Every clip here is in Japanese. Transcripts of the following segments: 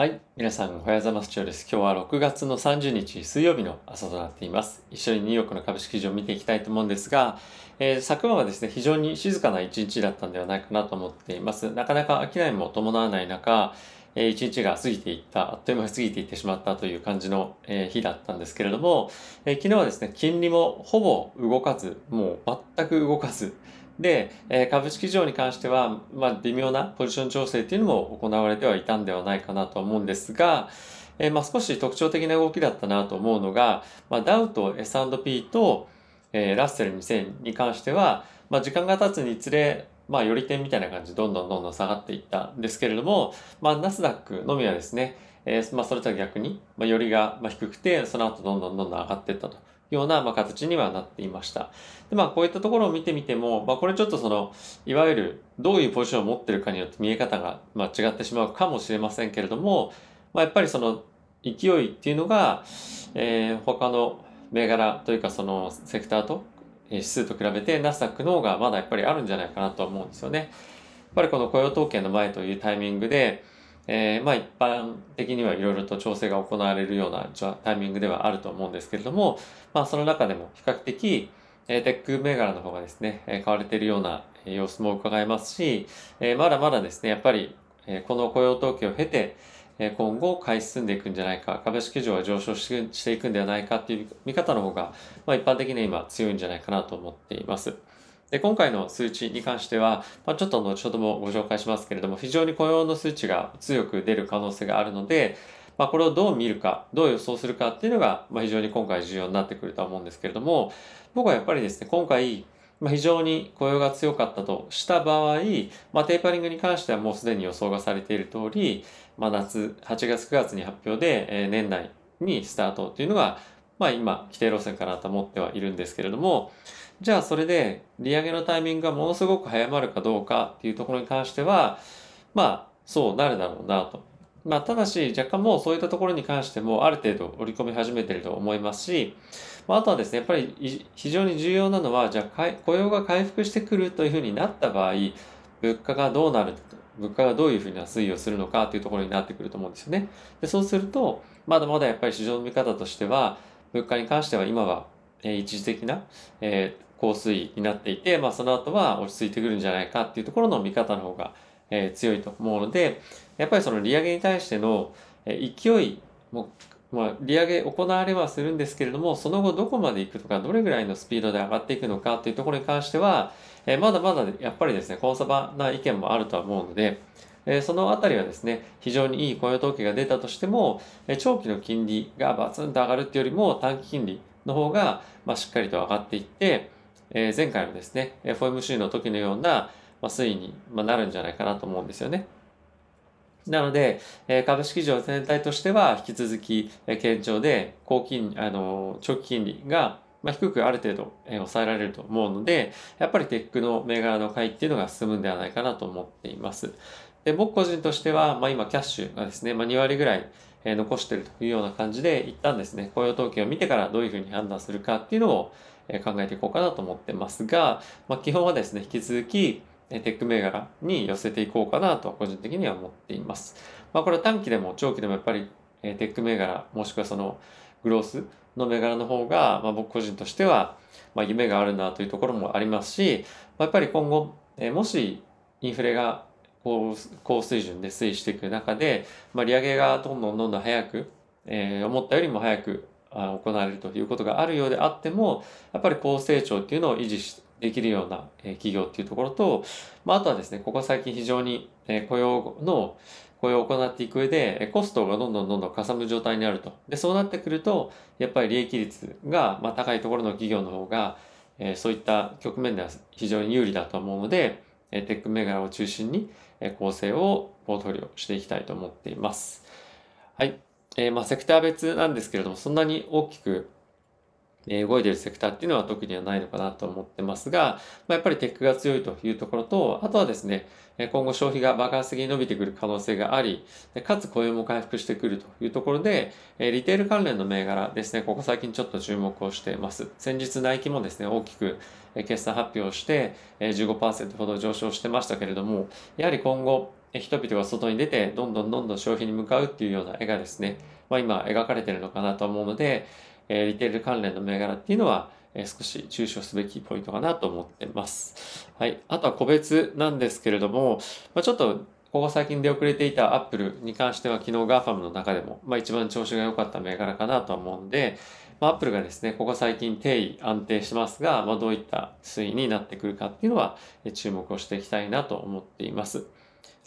はい。皆さん、おはようございます。今日です。今日は6月の30日水曜日の朝となっています。一緒にニューヨークの株式市場を見ていきたいと思うんですが、えー、昨晩はですね、非常に静かな一日だったんではないかなと思っています。なかなか商いも伴わない中、えー、一日が過ぎていった、あっという間に過ぎていってしまったという感じの、えー、日だったんですけれども、えー、昨日はですね、金利もほぼ動かず、もう全く動かず、で、え株式市場に関しては、まあ、微妙なポジション調整っていうのも行われてはいたんではないかなと思うんですが、えー、まあ、少し特徴的な動きだったなと思うのが、まあ、ダウと S&P と、えー、ラッセル2000に関しては、まあ、時間が経つにつれ、まあ、より点みたいな感じどんどんどんどん下がっていったんですけれども、まあ、ナスダックのみはですね、えー、まあ、それとは逆に、まあ、よりが低くて、その後どんどんどんどん上がっていったと。ような、まあ、形にはなっていました。で、まあ、こういったところを見てみても、まあ、これちょっとその、いわゆるどういうポジションを持ってるかによって見え方が、まあ、違ってしまうかもしれませんけれども、まあ、やっぱりその勢いっていうのが、えー、他の銘柄というかそのセクターと指数と比べてナスダックの方がまだやっぱりあるんじゃないかなと思うんですよね。やっぱりこの雇用統計の前というタイミングで、えー、まあ一般的にはいろいろと調整が行われるようなタイミングではあると思うんですけれども、まあその中でも比較的、え、テック銘柄の方がですね、え買われているような様子も伺えますし、え、まだまだですね、やっぱり、えこの雇用統計を経て、え今後買い進んでいくんじゃないか、株式市場は上昇していくんではないかっていう見方の方が、まあ一般的には今強いんじゃないかなと思っています。で、今回の数値に関しては、まあ、ちょっと後ほどもご紹介しますけれども、非常に雇用の数値が強く出る可能性があるので、まあ、これをどう見るか、どう予想するかっていうのが、まあ、非常に今回重要になってくるとは思うんですけれども、僕はやっぱりですね、今回、まあ、非常に雇用が強かったとした場合、まあ、テーパリングに関してはもうすでに予想がされている通り、まあ、夏、8月9月に発表で、えー、年内にスタートっていうのが、まあ今、規定路線かなと思ってはいるんですけれども、じゃあそれで利上げのタイミングがものすごく早まるかどうかっていうところに関しては、まあそうなるだろうなと。まあただし若干もうそういったところに関してもある程度織り込み始めてると思いますし、まあ、あとはですね、やっぱり非常に重要なのは、じゃあ雇用が回復してくるというふうになった場合、物価がどうなる物価がどういうふうな推移をするのかというところになってくると思うんですよね。でそうすると、まだまだやっぱり市場の見方としては、物価に関しては今は、え、一時的な、えー、高水位になっていて、まあ、その後は落ち着いてくるんじゃないかっていうところの見方の方が、え、強いと思うので、やっぱりその利上げに対しての、え、勢いも、まあ、利上げ行われはするんですけれども、その後どこまで行くとか、どれぐらいのスピードで上がっていくのかっていうところに関しては、え、まだまだやっぱりですね、コンサバな意見もあるとは思うので、えそのあたりはですね、非常にいい雇用統計が出たとしても、え長期の金利がバツンと上がるっていうよりも短期金利の方が、ま、しっかりと上がっていって、え前回のですね、FOMC の時のような、ま推移になるんじゃないかなと思うんですよね。なので、株式市場全体としては引き続き堅調で、高金、あの、長期金利がま、低くある程度、え抑えられると思うので、やっぱりテックの銘柄の買いっていうのが進むんではないかなと思っています。で僕個人としては、まあ、今キャッシュがですね、まあ、2割ぐらい、え残してるというような感じで、一旦ですね、雇用統計を見てからどういうふうに判断するかっていうのを考えていこうかなと思ってますが、まあ、基本はですね、引き続き、テック銘柄に寄せていこうかなと個人的には思っています。まあ、これは短期でも長期でもやっぱりテック銘柄、もしくはそのグロースの銘柄の方が、まあ、僕個人としては、まあ、夢があるなというところもありますし、まあ、やっぱり今後、えもしインフレが高高水準で推移していく中で、まあ、利上げがどんどんどんどん早く、えー、思ったよりも早く行われるということがあるようであっても、やっぱり高成長っていうのを維持できるような企業っていうところと、まあ、あとはですね、ここ最近非常に雇用の雇用を行っていく上で、コストがどんどんどんどんかさむ状態にあると。で、そうなってくると、やっぱり利益率が、まあ、高いところの企業の方が、そういった局面では非常に有利だと思うので、テック銘柄を中心に構成をポートフォリオしていきたいと思っています。はい。えー、まあ、セクター別なんですけれども、そんなに大きくえ動いているセクターっていうのは特にはないのかなと思ってますが、ま、やっぱりテックが強いというところと、あとはですね、今後消費が爆発的に伸びてくる可能性があり、かつ雇用も回復してくるというところで、リテール関連の銘柄ですね、ここ最近ちょっと注目をしています。先日ナイキもですね、大きく決算発表して15%ほど上昇してましたけれども、やはり今後、人々が外に出てどんどんどんどん消費に向かうっていうような絵がですね、まあ、今描かれてるのかなと思うので、えリテール関連の銘柄っていうのは、え少し注視をすべきポイントかなと思ってます。はい。あとは個別なんですけれども、まあ、ちょっとここ最近出遅れていたアップルに関しては昨日 GAFAM の中でも、まあ、一番調子が良かった銘柄かなと思うんで、まあ、アップルがですね、ここ最近定位安定しますが、まあ、どういった推移になってくるかっていうのは注目をしていきたいなと思っています。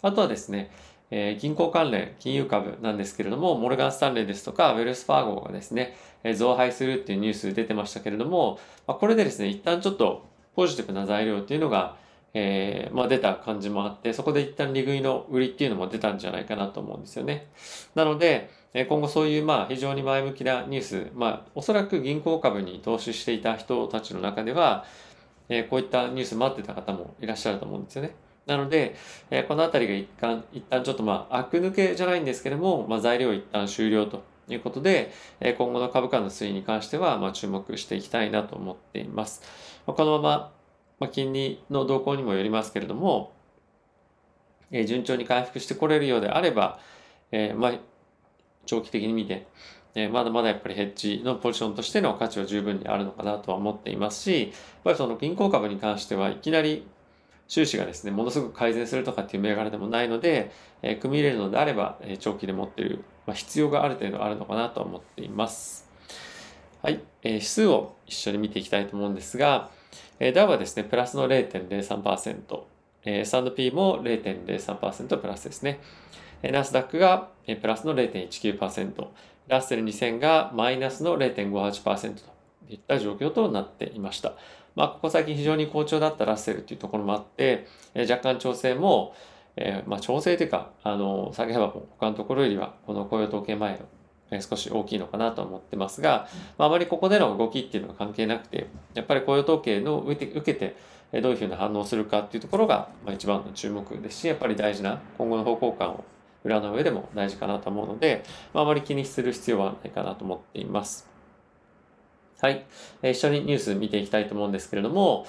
あとはですね、えー、銀行関連、金融株なんですけれども、モルガン・スタンレーですとか、ウェルス・ファーゴがですね、増配するっていうニュース出てましたけれども、ま、これでですね、一旦ちょっとポジティブな材料っていうのが、えー、まあ、出た感じもあって、そこで一旦利食いの売りっていうのも出たんじゃないかなと思うんですよね。なので、今後そういうまあ非常に前向きなニュース、まあ、おそらく銀行株に投資していた人たちの中では、えこういったニュース待ってた方もいらっしゃると思うんですよね。なので、えー、この辺りが一旦、一旦ちょっとまあ、悪抜けじゃないんですけども、まあ、材料一旦終了ということで、今後の株価の推移に関しては、ま、注目していきたいなと思っています。このまま、ま、金利の動向にもよりますけれども、え、順調に回復してこれるようであれば、え、ま、長期的に見て、え、まだまだやっぱりヘッジのポジションとしての価値は十分にあるのかなとは思っていますし、やっぱりその銀行株に関してはいきなり収支がですね、ものすごく改善するとかっていう銘柄でもないので、えー、組み入れるのであれば、えー、長期で持っている、まあ、必要がある程度あるのかなと思っています。はい、えー、指数を一緒に見ていきたいと思うんですが、えー、ダウはですね、プラスの0.03%、えー、S&P も0.03%プラスですね。えー、ナスダックが、えー、プラスの0.19%、ラッセル2000がマイナスの0.58%といった状況となっていました。まあ、ここ最近非常に好調だったラッセルっていうところもあって、えー、若干調整も、えー、まあ、調整というか、あの、下げ幅も他のところよりは、この雇用統計前の、えー、少し大きいのかなと思ってますが、まあ、あまりここでの動きっていうのは関係なくて、やっぱり雇用統計の受けて、受けてどういうふうな反応するかっていうところが、まあ、一番の注目ですし、やっぱり大事な今後の方向感を裏の上でも大事かなと思うので、まあ、あまり気にする必要はないかなと思っています。はい。え一緒にニュース見ていきたいと思うんですけれども、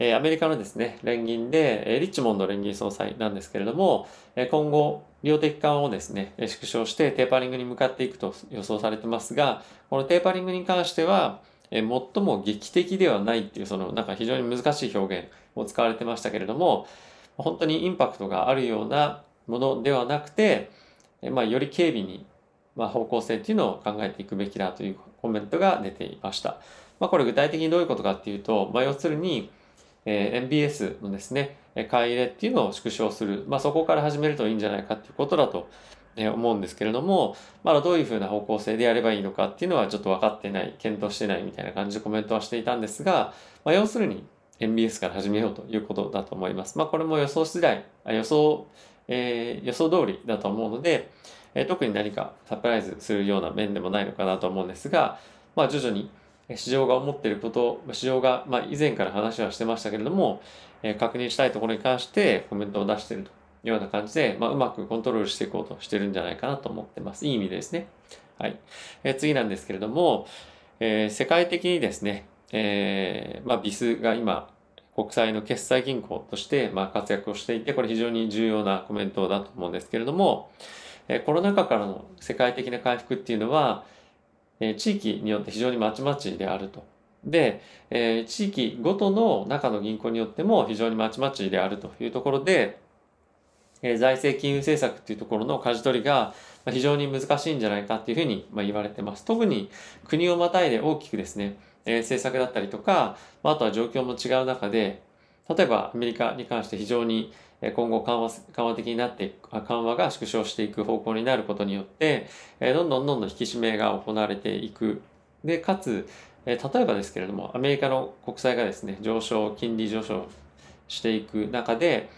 えアメリカのですね、連銀で、えリッチモンド連銀総裁なんですけれども、え今後、量的緩和をですね、縮小してテーパリングに向かっていくと予想されてますが、このテーパリングに関しては、え最も劇的ではないっていう、そのなんか非常に難しい表現を使われてましたけれども、本当にインパクトがあるようなものではなくて、まあ、より軽微に、まあ、方向性っていうのを考えていくべきだというコメントが出ていました。まあ、これ具体的にどういうことかっていうと、まあ、要するに、えー、MBS のですね、買い入れっていうのを縮小する。まあ、そこから始めるといいんじゃないかっていうことだと思うんですけれども、まだどういうふうな方向性でやればいいのかっていうのはちょっと分かってない、検討してないみたいな感じでコメントはしていたんですが、まあ、要するに MBS から始めようということだと思います。まあ、これも予想次第、予想、えー、予想通りだと思うので、えー、特に何かサプライズするような面でもないのかなと思うんですが、まあ、徐々に市場が思っていること、市場が、まあ、以前から話はしてましたけれども、えー、確認したいところに関してコメントを出しているというような感じで、まあ、うまくコントロールしていこうとしてるんじゃないかなと思ってます。いい意味でですね。はい。えー、次なんですけれども、えー、世界的にですね、えー、まあ、ビスが今、国際の決済銀行として、まあ、活躍をしていて、これ非常に重要なコメントだと思うんですけれども、えコロナ禍からの世界的な回復っていうのは、え地域によって非常にまちまちであると。で、え地域ごとの中の銀行によっても非常にまちまちであるというところで、え財政金融政策っていうところの舵取りが非常に難しいんじゃないかっていうふうに言われてます。特に国をまたいで大きくですね、え政策だったりとか、あとは状況も違う中で、例えばアメリカに関して非常に今後緩和緩和的になっていく緩和が縮小していく方向になることによってどんどんどんどん引き締めが行われていくでかつ例えばですけれどもアメリカの国債がですね上昇金利上昇していく中で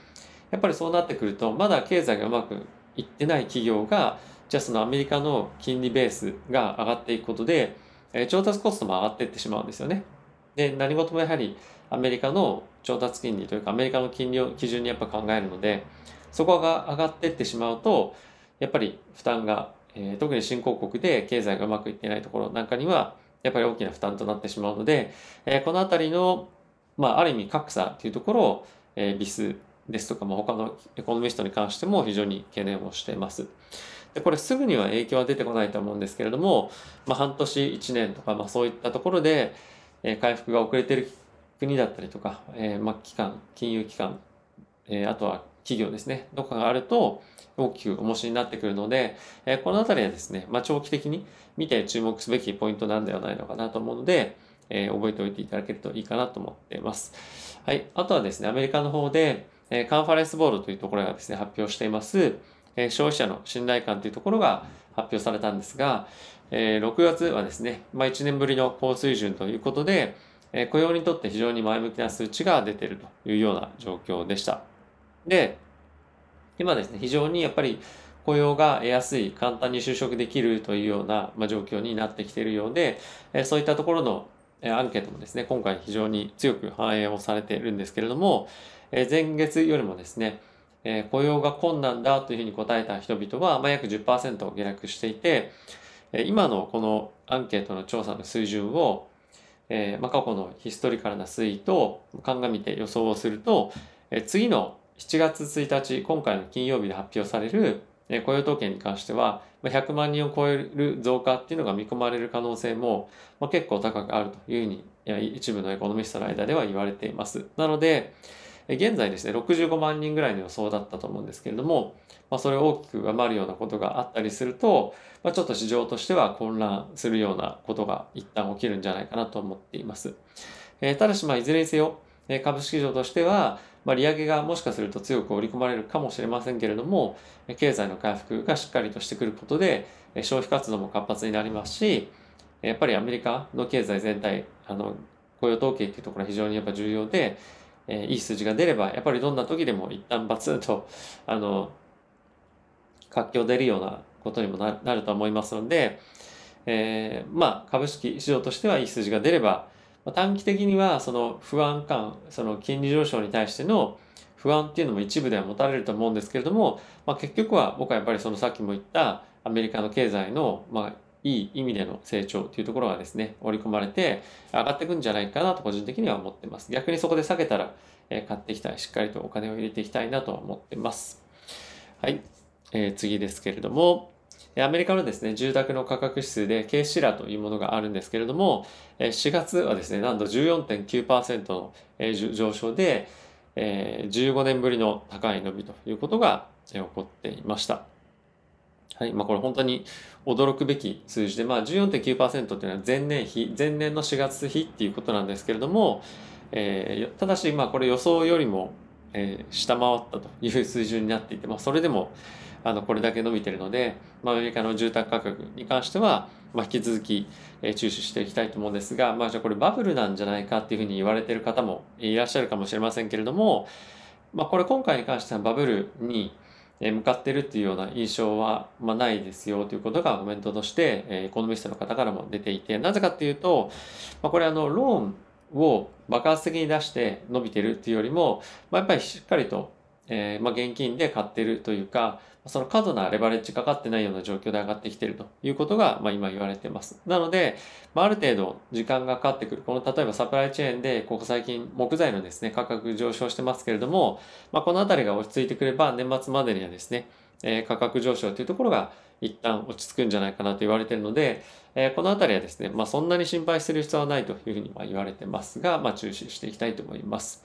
やっぱりそうなってくるとまだ経済がうまくいってない企業がじゃあそのアメリカの金利ベースが上がっていくことで調達コストも上がっていってしまうんですよね。で何事もやはりアメリカの調達金利というかアメリカの金利を基準にやっぱ考えるのでそこが上がっていってしまうとやっぱり負担が、えー、特に新興国で経済がうまくいっていないところなんかにはやっぱり大きな負担となってしまうので、えー、この辺りの、まあ、ある意味格差というところを、えー、ビスですとか、まあ、他のエコノミストに関しても非常に懸念をしています。でこれすぐには影響は出てこないと思うんですけれども、まあ、半年1年とか、まあ、そういったところで、えー、回復が遅れている国だったりとか、えーまあ、機関金融機関、えー、あとは企業ですねどこかがあると大きく重しになってくるので、えー、この辺りはですね、まあ、長期的に見て注目すべきポイントなんではないのかなと思うので、えー、覚えておいていただけるといいかなと思っています。はい。あとはですね、アメリカの方で、え、カンファレンスボードというところがですね、発表しています、え、消費者の信頼感というところが発表されたんですが、え、6月はですね、まあ、1年ぶりの高水準ということで、え、雇用にとって非常に前向きな数値が出ているというような状況でした。で、今ですね、非常にやっぱり雇用が得やすい、簡単に就職できるというような、ま、状況になってきているようで、え、そういったところのアンケートもですね、今回非常に強く反映をされているんですけれども、え前月よりもですね、え雇用が困難だというふうに答えた人々は、ま、約10%下落していて、今のこのアンケートの調査の水準を、えまあ、過去のヒストリカルな推移と鑑みて予想をするとえ、次の7月1日、今回の金曜日で発表されるえ雇用統計に関してはま、100万人を超える増加っていうのが見込まれる可能性も、まあ、結構高くあるというふうに一部のエコノミストの間では言われています。なので、現在ですね、65万人ぐらいの予想だったと思うんですけれども、まあ、それを大きく上回るようなことがあったりすると、まあ、ちょっと市場としては混乱するようなことが一旦起きるんじゃないかなと思っています。えー、ただし、まあ、いずれにせよ、株式市場としては、まあ、利上げがもしかすると強く織り込まれるかもしれませんけれども、経済の回復がしっかりとしてくることで、消費活動も活発になりますし、やっぱりアメリカの経済全体、あの、雇用統計っていうところは非常にやっぱ重要で、えいい数字が出れば、やっぱりどんな時でも一旦バツンと、あの、活況出るようなことにもなると思いますので、えー、まあ、株式市場としてはいい数字が出ればま、短期的にはその不安感、その金利上昇に対しての不安っていうのも一部では持たれると思うんですけれども、まあ、結局は僕はやっぱりそのさっきも言ったアメリカの経済の、まあ、いい意味での成長というところがですね、織り込まれて上がっていくんじゃないかなと個人的には思ってます。逆にそこで下げたら、え、買っていきたい。しっかりとお金を入れていきたいなと思ってます。はい。えー、次ですけれども、アメリカのですね、住宅の価格指数で K シラというものがあるんですけれども、4月はですね、なんと14.9%の上昇で、15年ぶりの高い伸びということが起こっていました。はい。まあ、これ本当に驚くべき数字で、まあ14.9%っていうのは前年比、前年の4月比っていうことなんですけれども、えー、ただし、まあこれ予想よりも、えー、下回ったという水準になっていて、まあそれでも、あのこれだけ伸びているので、まあ、アメリカの住宅価格に関しては、まあ、引き続き、えー、注視していきたいと思うんですが、まあ、じゃあこれバブルなんじゃないかっていうふうに言われている方もいらっしゃるかもしれませんけれども、まあ、これ今回に関してはバブルに向かってるっていうような印象は、まあ、ないですよということがコメントとして、えー、エコノミストの方からも出ていて、なぜかっていうと、まあ、これあのローンを爆発的に出して伸びてるっていうよりも、まあ、やっぱりしっかりとえー、まあ、現金で買ってるというか、その過度なレバレッジかかってないような状況で上がってきてるということが、まあ、今言われてます。なので、まあ、ある程度時間がかかってくる。この例えばサプライチェーンで、ここ最近木材のですね、価格上昇してますけれども、まあ、このあたりが落ち着いてくれば、年末までにはですね、えー、価格上昇というところが一旦落ち着くんじゃないかなと言われてるので、えー、このあたりはですね、まあ、そんなに心配する必要はないというふうに言われてますが、まあ、注視していきたいと思います。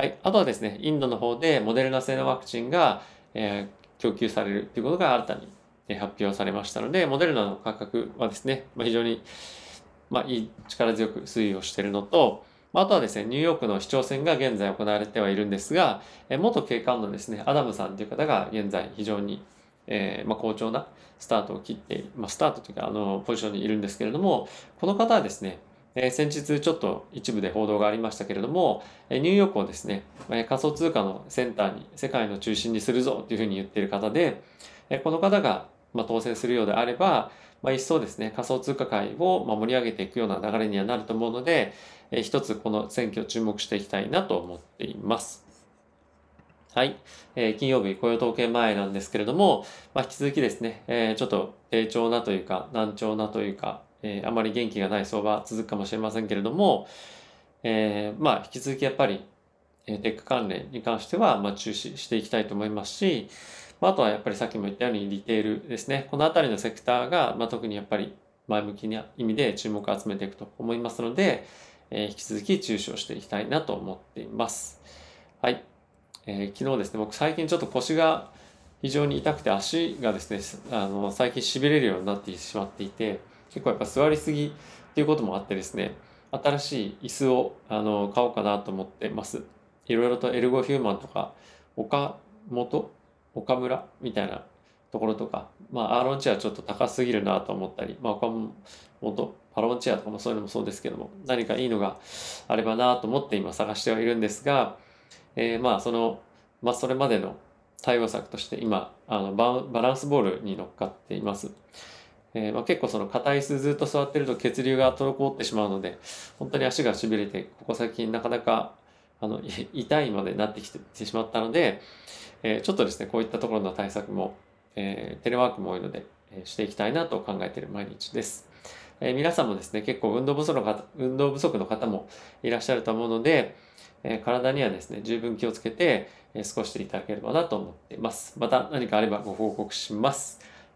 はい。あとはですね、インドの方でモデルナ製のワクチンが、えー、供給されるということが新たに発表されましたので、モデルナの価格はですね、まあ、非常に、まあ、いい力強く推移をしているのと、あとはですね、ニューヨークの市長選が現在行われてはいるんですが、え元警官のですね、アダムさんという方が現在非常に、えー、まあ、好調なスタートを切って、まあ、スタートというか、あの、ポジションにいるんですけれども、この方はですね、え、先日ちょっと一部で報道がありましたけれども、えニューヨークをですね、え仮想通貨のセンターに、世界の中心にするぞというふうに言っている方で、えこの方が、ま当選するようであれば、まあ、一層ですね、仮想通貨界をま盛り上げていくような流れにはなると思うので、え一つこの選挙注目していきたいなと思っています。はい。えー、金曜日雇用統計前なんですけれども、まあ、引き続きですね、えー、ちょっと低調なというか、難聴なというか、えー、あまり元気がない相場続くかもしれませんけれども、えー、まあ引き続きやっぱり、えテック関連に関しては、まあ、注視していきたいと思いますし、まあ、あとはやっぱりさっきも言ったようにリテールですね。このあたりのセクターが、まあ、特にやっぱり前向きな意味で注目を集めていくと思いますので、えー、引き続き注視をしていきたいなと思っています。はい。えー、昨日ですね、僕最近ちょっと腰が非常に痛くて足がですね、あの、最近痺れるようになってしまっていて、結構やっぱ座りすぎっていうこともあってですね、新しい椅子をあの買おうかなと思ってます。いろいろとエルゴヒューマンとか、岡本岡村みたいなところとか、まあ、アーロンチェアちょっと高すぎるなと思ったり、まあ、岡本、パロンチェアとかもそういうのもそうですけども、何かいいのがあればなと思って今探してはいるんですが、えー、まあ、その、まあ、それまでの対応策として今、あのババランスボールに乗っかっています。えー、まあ、結構その硬い椅子ずっと座ってると血流が滞ってしまうので、本当に足が痺れて、ここ最近なかなかあの 痛いまでなってきてしまったので、えー、ちょっとですね、こういったところの対策も、えー、テレワークも多いので、えしていきたいなと考えている毎日です。え皆さんもですね、結構運動不足の方、運動不足の方もいらっしゃると思うので、え体にはですね、十分気をつけて、え過ごしていただければなと思っています。また何かあればご報告します。